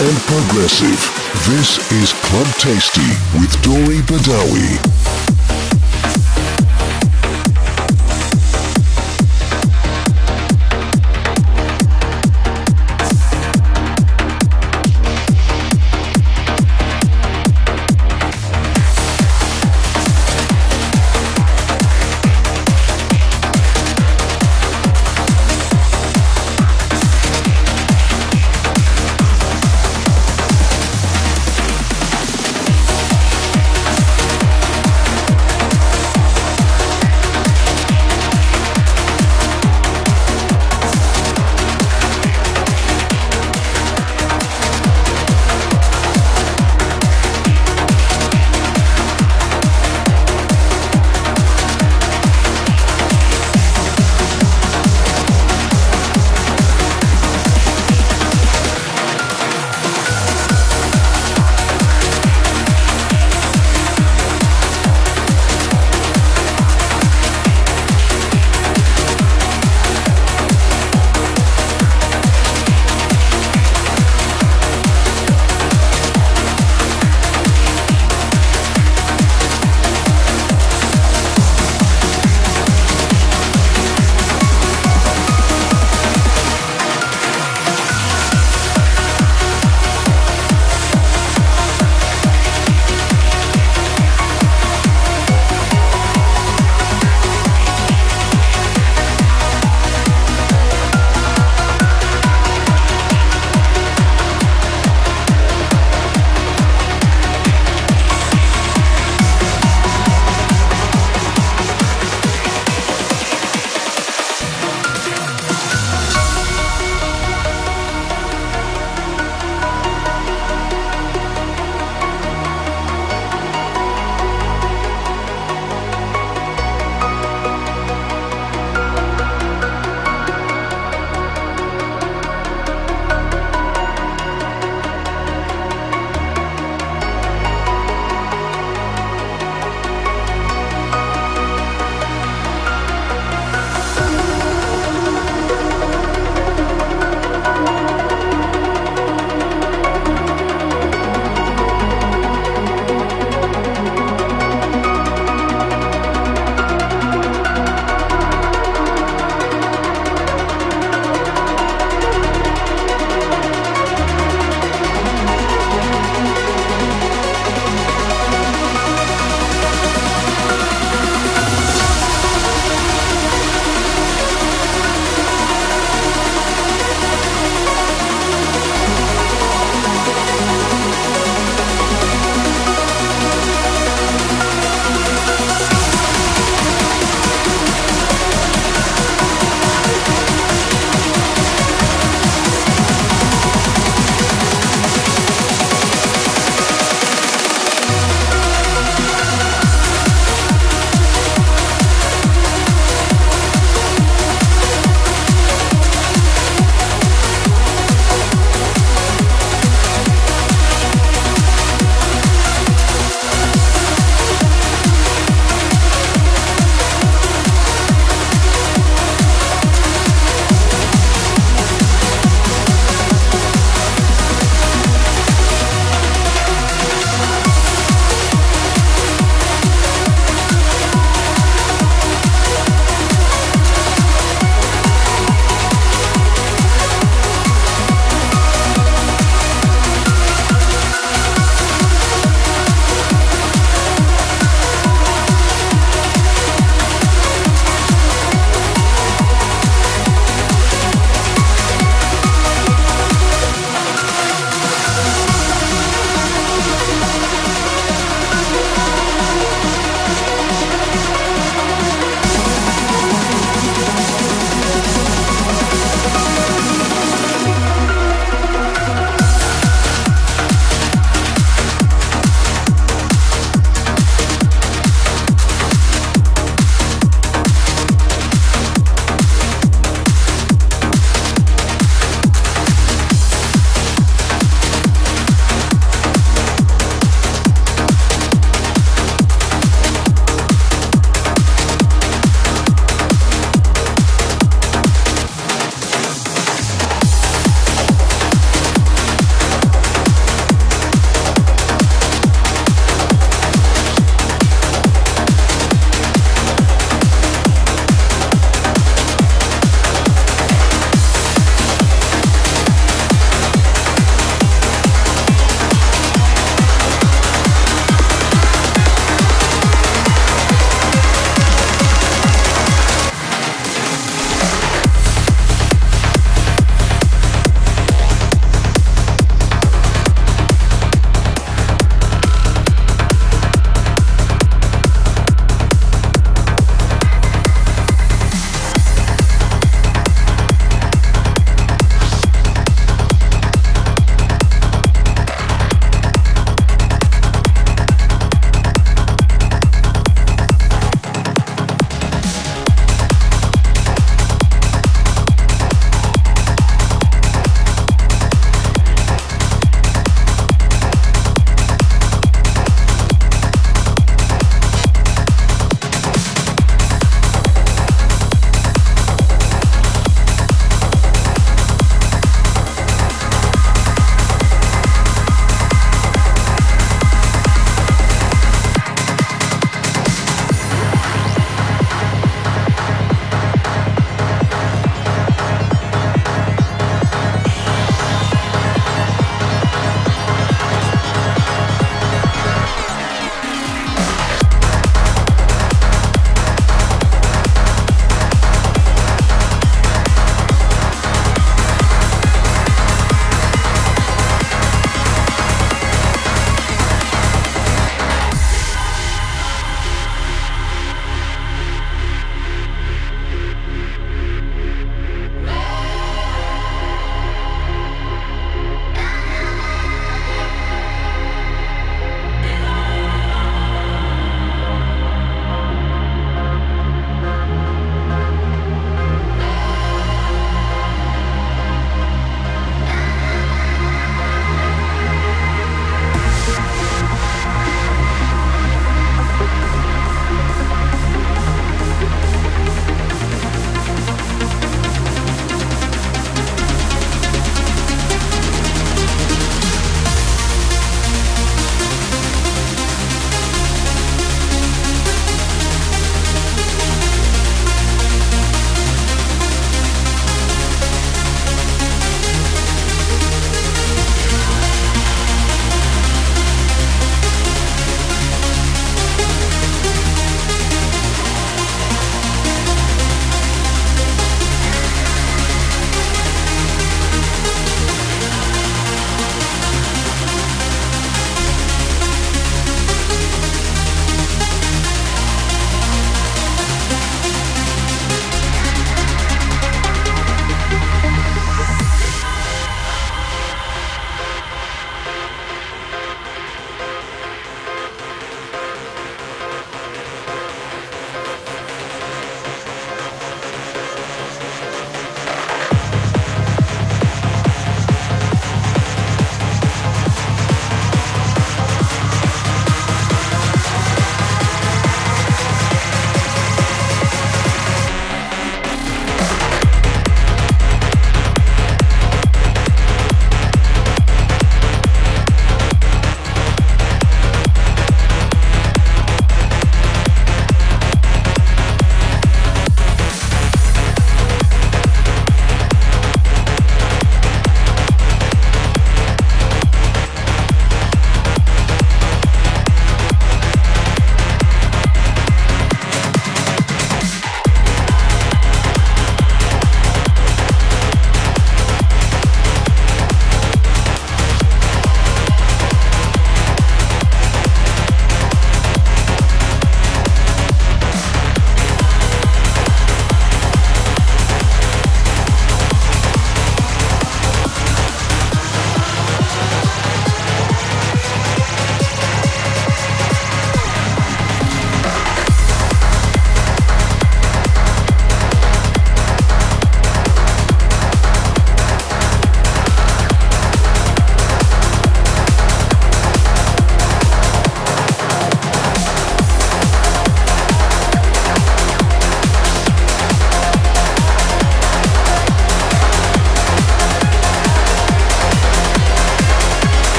And progressive. This is Club Tasty with Dori Badawi.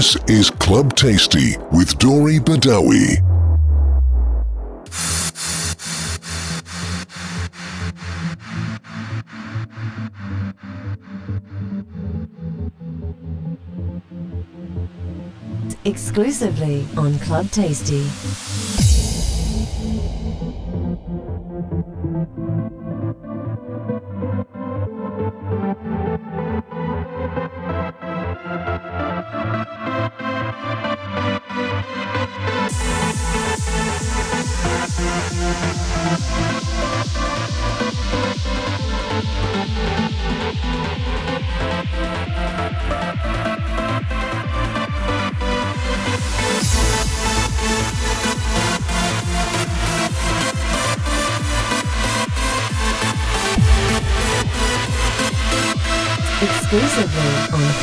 This is Club Tasty with Dori Badawi. Exclusively on Club Tasty.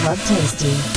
Club Tasty.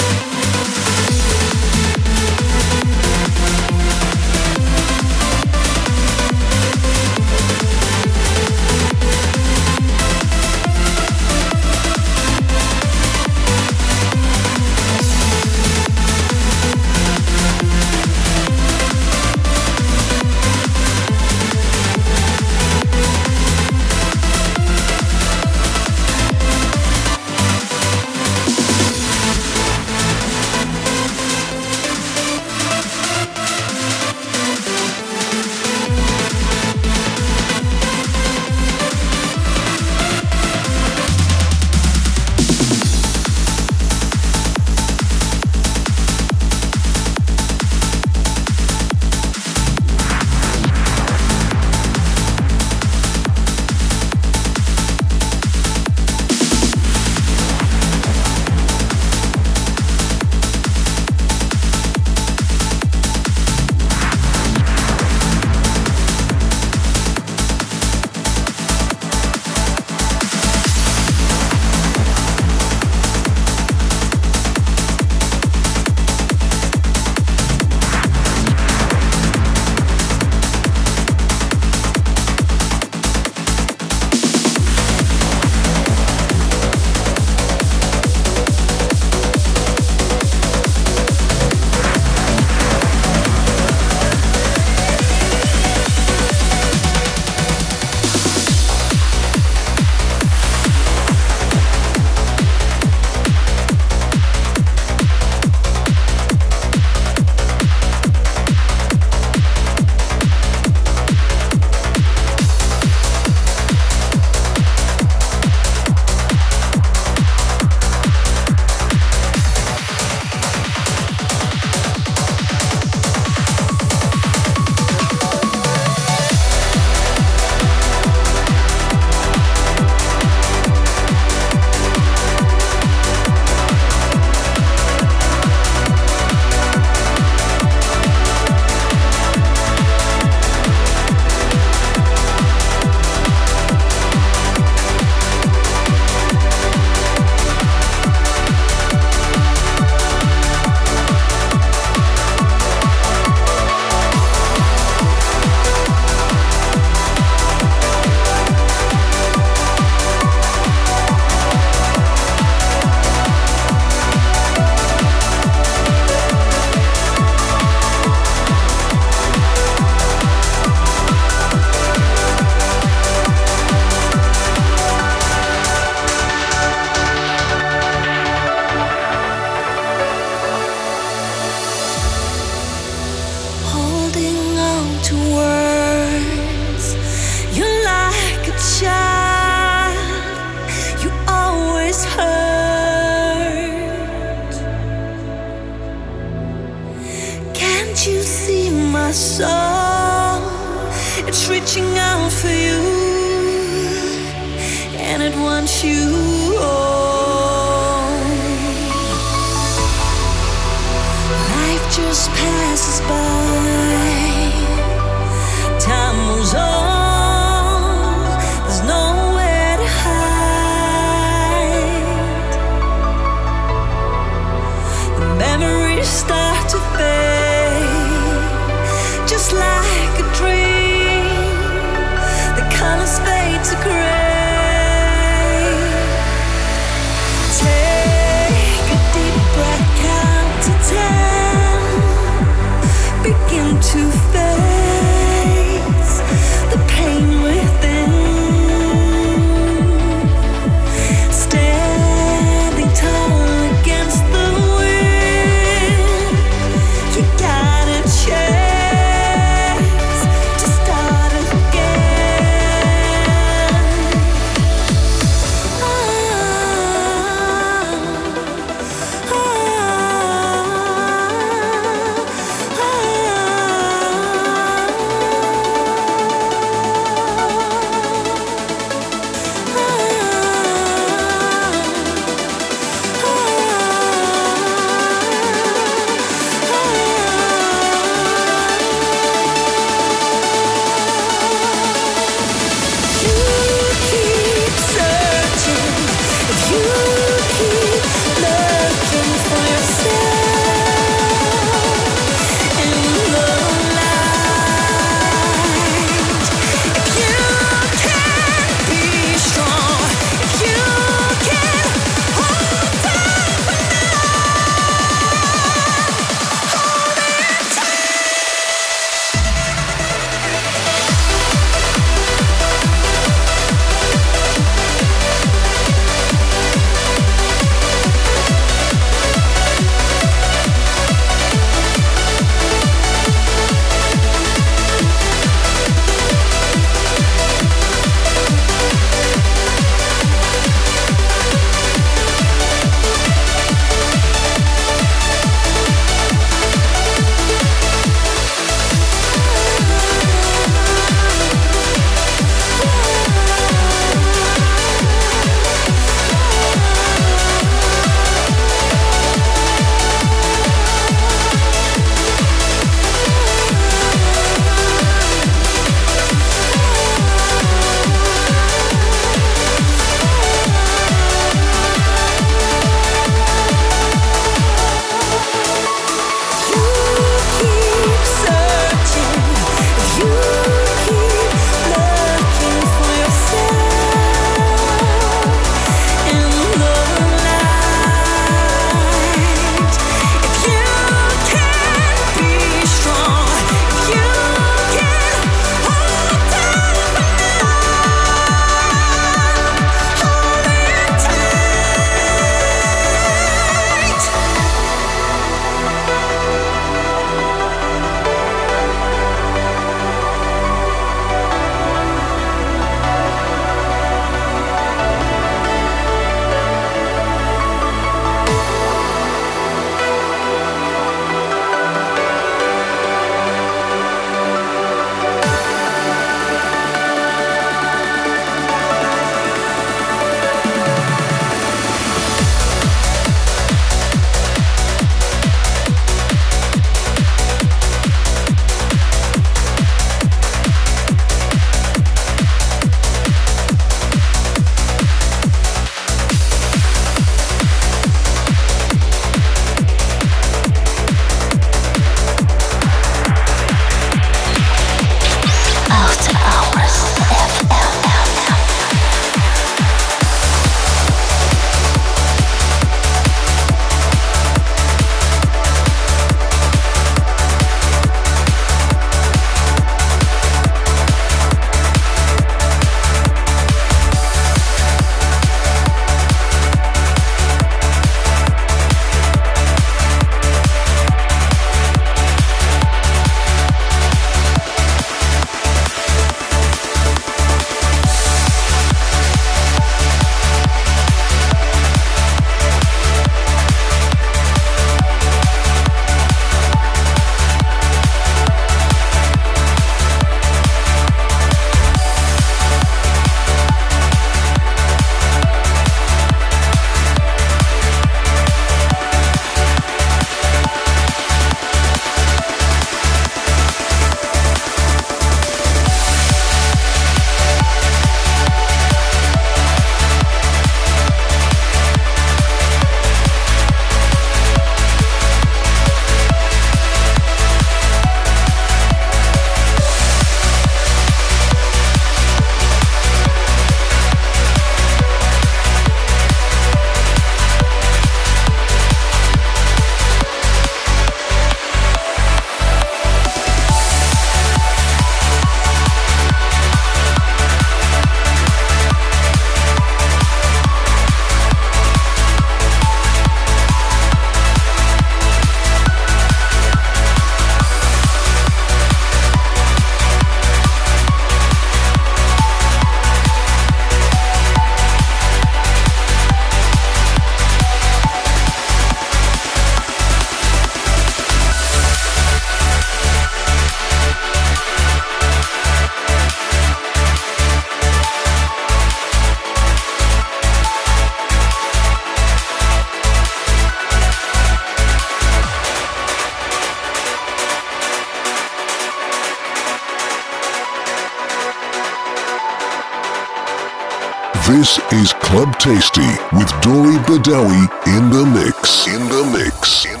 This is Club Tasty with Dori Badawi in the mix. In the mix. In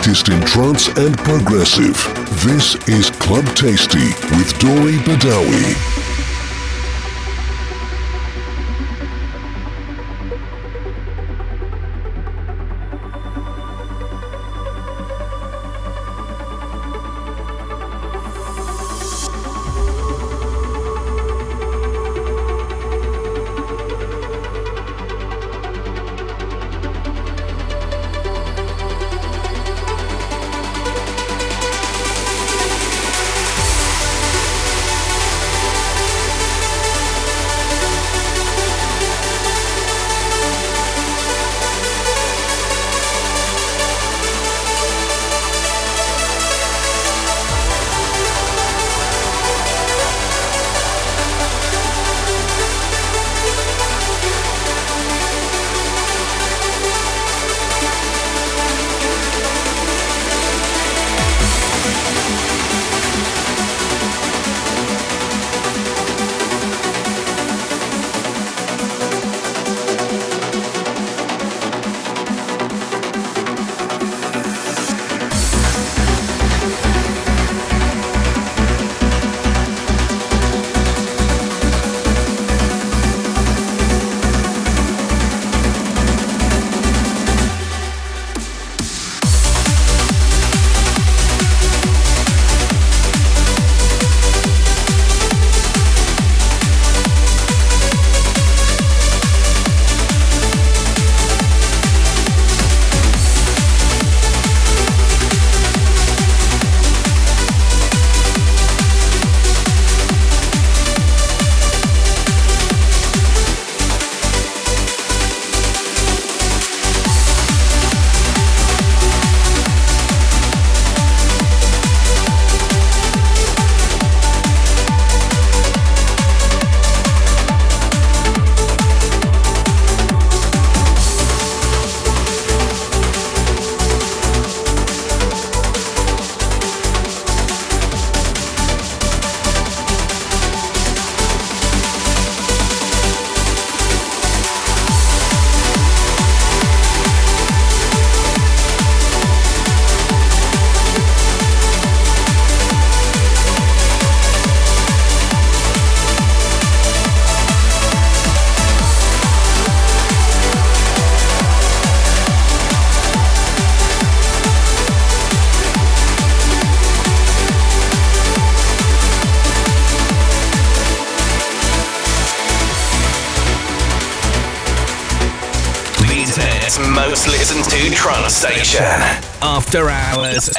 latest in trance and progressive. This is Club Tasty with Dori Badawi. Hours.